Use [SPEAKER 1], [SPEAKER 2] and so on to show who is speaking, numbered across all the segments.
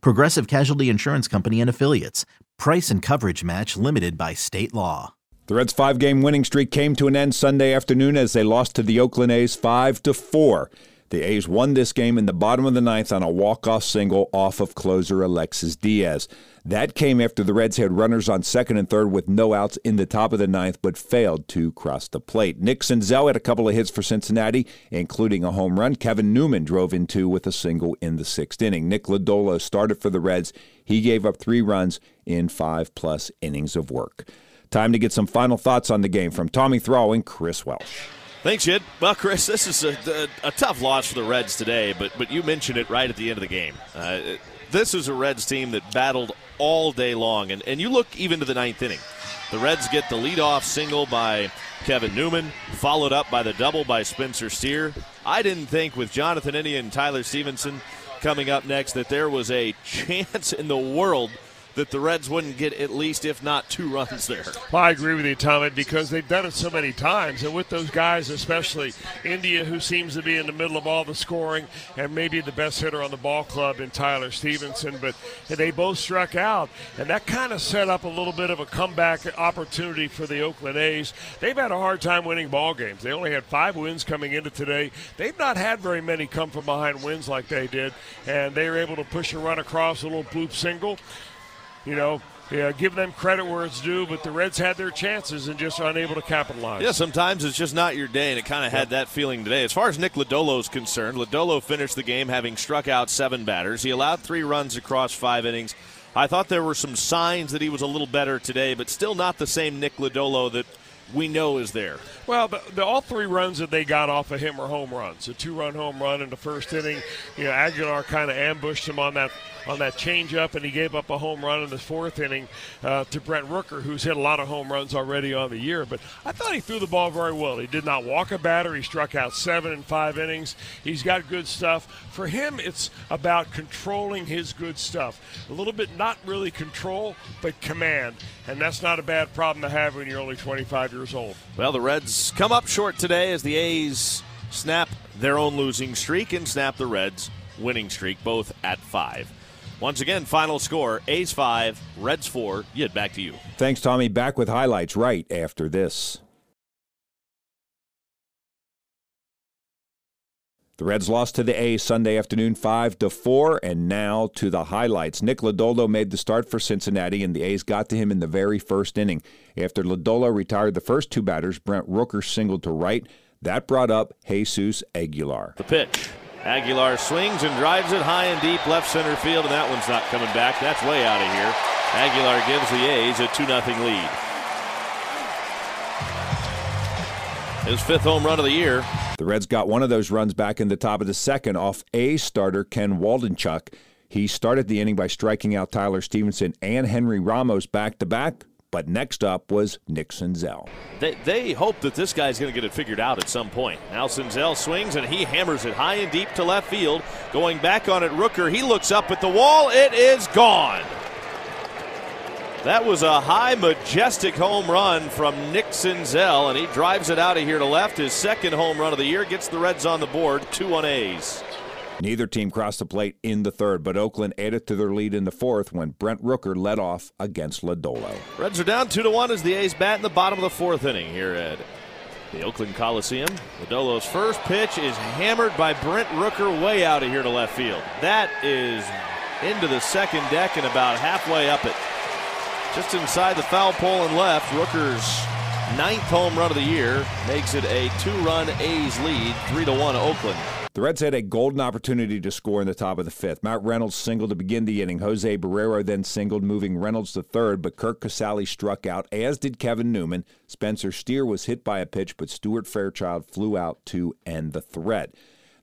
[SPEAKER 1] Progressive Casualty Insurance Company and Affiliates. Price and coverage match limited by state law.
[SPEAKER 2] The Reds' five-game winning streak came to an end Sunday afternoon as they lost to the Oakland A's 5 to 4. The A's won this game in the bottom of the ninth on a walk-off single off of closer Alexis Diaz. That came after the Reds had runners on second and third with no outs in the top of the ninth, but failed to cross the plate. Nick Senzel had a couple of hits for Cincinnati, including a home run. Kevin Newman drove in two with a single in the sixth inning. Nick Lodolo started for the Reds. He gave up three runs in five plus innings of work. Time to get some final thoughts on the game from Tommy Thrall and Chris Welsh.
[SPEAKER 3] Thanks, Jed. Well, Chris, this is a, a, a, tough loss for the Reds today, but but you mentioned it right at the end of the game. Uh, this is a Reds team that battled all day long, and, and you look even to the ninth inning. The Reds get the leadoff single by Kevin Newman, followed up by the double by Spencer Steer. I didn't think with Jonathan India and Tyler Stephenson coming up next that there was a chance in the world – that the Reds wouldn't get at least, if not two runs there.
[SPEAKER 4] Well, I agree with you, Tommy, because they've done it so many times. And with those guys, especially India, who seems to be in the middle of all the scoring, and maybe the best hitter on the ball club in Tyler Stephenson, but they both struck out. And that kind of set up a little bit of a comeback opportunity for the Oakland A's. They've had a hard time winning ball games. They only had five wins coming into today. They've not had very many come from behind wins like they did, and they were able to push a run across a little bloop single you know, yeah, give them credit where it's due, but the Reds had their chances and just unable to capitalize.
[SPEAKER 3] Yeah, sometimes it's just not your day, and it kind of had that feeling today. As far as Nick Lodolo is concerned, Lodolo finished the game having struck out seven batters. He allowed three runs across five innings. I thought there were some signs that he was a little better today, but still not the same Nick Lodolo that we know is there.
[SPEAKER 4] Well, the, the, all three runs that they got off of him were home runs. A two-run home run in the first inning. You know, Aguilar kind of ambushed him on that on that changeup, and he gave up a home run in the fourth inning uh, to Brent Rooker, who's hit a lot of home runs already on the year. But I thought he threw the ball very well. He did not walk a batter. He struck out seven in five innings. He's got good stuff. For him, it's about controlling his good stuff. A little bit not really control, but command, and that's not a bad problem to have when you're only 25 years old.
[SPEAKER 3] Well, the Reds come up short today as the A's snap their own losing streak and snap the Reds' winning streak, both at five. Once again, final score A's 5, Reds 4. Jed back to you.
[SPEAKER 2] Thanks, Tommy. Back with highlights right after this. The Reds lost to the A's Sunday afternoon 5 to 4 and now to the highlights. Nick Lodolo made the start for Cincinnati and the A's got to him in the very first inning. After Lodolo retired the first two batters, Brent Rooker singled to right. That brought up Jesus Aguilar.
[SPEAKER 3] The pitch. Aguilar swings and drives it high and deep left center field, and that one's not coming back. That's way out of here. Aguilar gives the A's a 2 0 lead. His fifth home run of the year.
[SPEAKER 2] The Reds got one of those runs back in the top of the second off A starter Ken Waldichuk. He started the inning by striking out Tyler Stephenson and Henry Ramos back to back. But next up was Nick Senzel.
[SPEAKER 3] They, they hope that this guy's going to get it figured out at some point. Now Senzel swings and he hammers it high and deep to left field. Going back on it, Rooker. He looks up at the wall. It is gone. That was a high, majestic home run from Nick Senzel, and he drives it out of here to left. His second home run of the year gets the Reds on the board, 2 on A's.
[SPEAKER 2] Neither team crossed the plate in the third, but Oakland added to their lead in the fourth when Brent Rooker led off against Lodolo.
[SPEAKER 3] Reds are down 2 to 1 as the A's bat in the bottom of the fourth inning here at the Oakland Coliseum. Lodolo's first pitch is hammered by Brent Rooker way out of here to left field. That is into the second deck and about halfway up it. Just inside the foul pole and left, Rooker's ninth home run of the year makes it a two-run A's lead, three to one Oakland.
[SPEAKER 2] The Reds had a golden opportunity to score in the top of the fifth. Matt Reynolds singled to begin the inning. Jose Barrero then singled, moving Reynolds to third, but Curt Casali struck out, as did Kevin Newman. Spencer Steer was hit by a pitch, but Stuart Fairchild flew out to end the threat.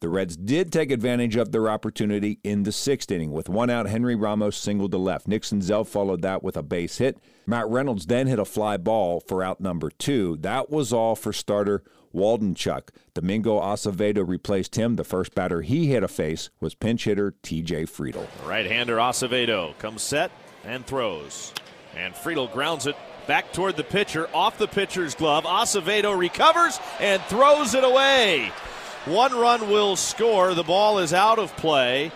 [SPEAKER 2] The Reds did take advantage of their opportunity in the sixth inning. With one out, Henry Ramos singled to left. Nick Senzel followed that with a base hit. Matt Reynolds then hit a fly ball for out number two. That was all for starter Waldichuk. Domingo Acevedo replaced him. The first batter he hit a face was pinch hitter TJ Friedl.
[SPEAKER 3] Right-hander Acevedo comes set and throws. And Friedl grounds it back toward the pitcher, off the pitcher's glove. Acevedo recovers and throws it away. One run will score. The ball is out of play.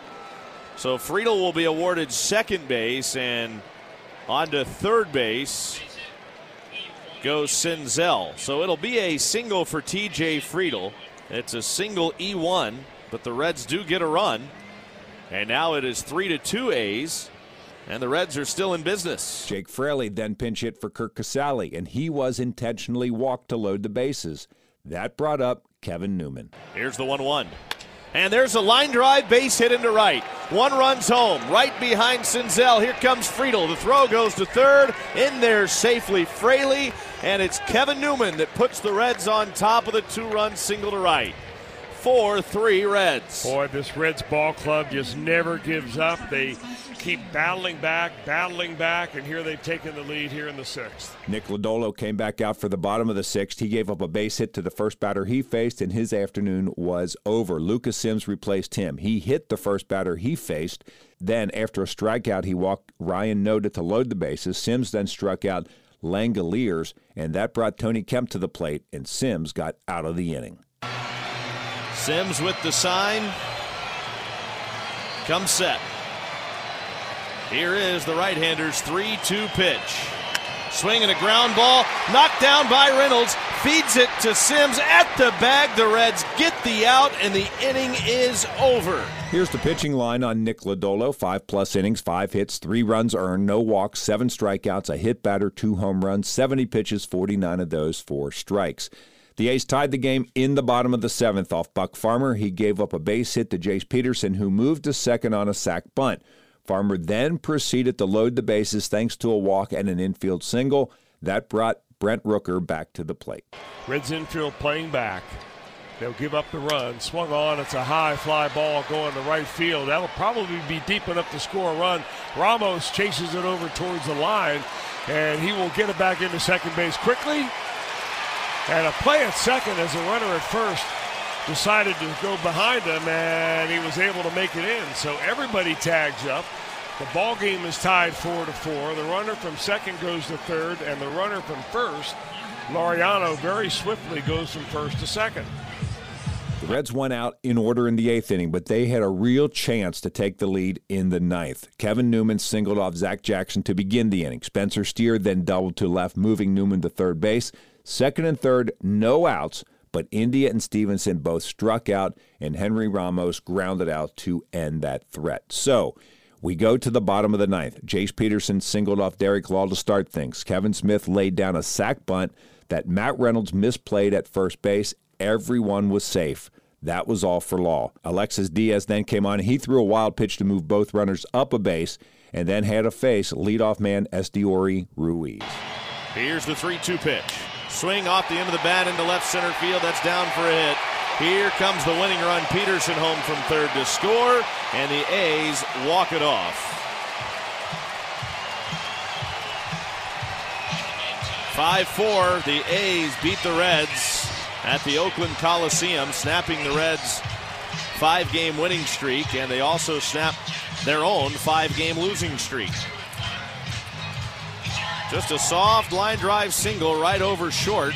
[SPEAKER 3] So Friedl will be awarded second base and on to third base goes Senzel. So it'll be a single for TJ Friedl. It's a single E1, but the Reds do get a run. And now it is 3 to 2 A's. And the Reds are still in business.
[SPEAKER 2] Jake Fraley then pinch hit for Curt Casali, and he was intentionally walked to load the bases. That brought up Kevin Newman.
[SPEAKER 3] Here's the 1 1. And there's a line drive base hit into right. One runs home, right behind Senzel. Here comes Friedl. The throw goes to third. In there safely, Fraley. And it's Kevin Newman that puts the Reds on top of the two run single to right. 4 3 Reds.
[SPEAKER 4] Boy, this Reds ball club just never gives up. They keep battling back, battling back, and here they've taken the lead here in the sixth.
[SPEAKER 2] Nick Lodolo came back out for the bottom of the sixth. He gave up a base hit to the first batter he faced, and his afternoon was over. Lucas Sims replaced him. He hit the first batter he faced. Then, after a strikeout, he walked Ryan Noda to load the bases. Sims then struck out Langeliers, and that brought Tony Kemp to the plate, and Sims got out of the inning.
[SPEAKER 3] Sims with the sign. Come set. Here is the right hander's 3 2 pitch. Swinging a ground ball, knocked down by Reynolds, feeds it to Sims at the bag. The Reds get the out, and the inning is over.
[SPEAKER 2] Here's the pitching line on Nick Lodolo. Five plus innings, five hits, three runs earned, no walks, seven strikeouts, a hit batter, two home runs, 70 pitches, 49 of those for strikes. The A's tied the game in the bottom of the seventh off Buck Farmer. He gave up a base hit to Jace Peterson, who moved to second on a sac bunt. Farmer then proceeded to load the bases thanks to a walk and an infield single. That brought Brent Rooker back to the plate.
[SPEAKER 4] Reds infield playing back. They'll give up the run. Swung on. It's a high fly ball going to right field. That'll probably be deep enough to score a run. Ramos chases it over towards the line, and he will get it back into second base quickly. And a play at second as a runner at first decided to go behind him, and he was able to make it in. So everybody tags up. The ball game is tied four to four. The runner from second goes to third, and the runner from first, Laureano, very swiftly goes from first to second.
[SPEAKER 2] The Reds went out in order in the eighth inning, but they had a real chance to take the lead in the ninth. Kevin Newman singled off Zach Jackson to begin the inning. Spencer Steer then doubled to left, moving Newman to third base. Second and third, no outs, but India and Stephenson both struck out, and Henry Ramos grounded out to end that threat. So we go to the bottom of the ninth. Jace Peterson singled off Derek Law to start things. Kevin Smith laid down a sac bunt that Matt Reynolds misplayed at first base. Everyone was safe. That was all for Law. Alexis Diaz then came on. He threw a wild pitch to move both runners up a base and then had to face leadoff man Esteury Ruiz.
[SPEAKER 3] Here's the 3 2 pitch. Swing off the end of the bat into left center field. That's down for a hit. Here comes the winning run. Peterson home from third to score, and the A's walk it off. 5 4, the A's beat the Reds at the Oakland Coliseum, snapping the Reds' five game winning streak, and they also snapped their own five game losing streak. Just a soft line drive single right over short.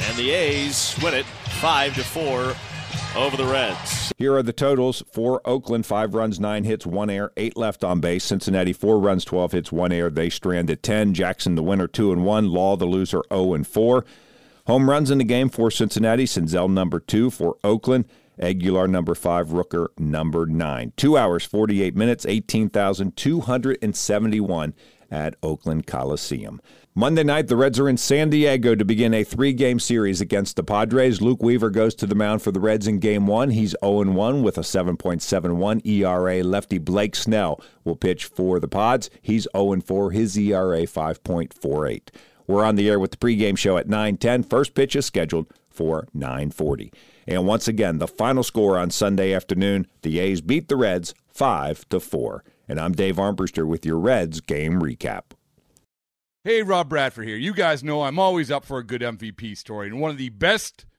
[SPEAKER 3] And the A's win it 5 to 4 over the Reds.
[SPEAKER 2] Here are the totals for Oakland five runs, nine hits, one air, eight left on base. Cincinnati four runs, 12 hits, one air. They strand at 10. Jackson, the winner, 2 and 1. Law, the loser, 0 and 4. Home runs in the game for Cincinnati. Senzel, number two for Oakland. Aguilar, number five. Rooker, number nine. Two hours, 48 minutes, 18,271 at Oakland Coliseum. Monday night, the Reds are in San Diego to begin a three game series against the Padres. Luke Weaver goes to the mound for the Reds in game one. He's 0 1 with a 7.71 ERA. Lefty Blake Snell will pitch for the Pods. He's 0 4, his ERA 5.48. We're on the air with the pregame show at 9:10. First pitch is scheduled for 9:40. And once again, the final score on Sunday afternoon, the A's beat the Reds 5 to 4. And I'm Dave Armbruster with your Reds game recap.
[SPEAKER 5] Hey, Rob Bradford here. You guys know I'm always up for a good MVP story, and one of the best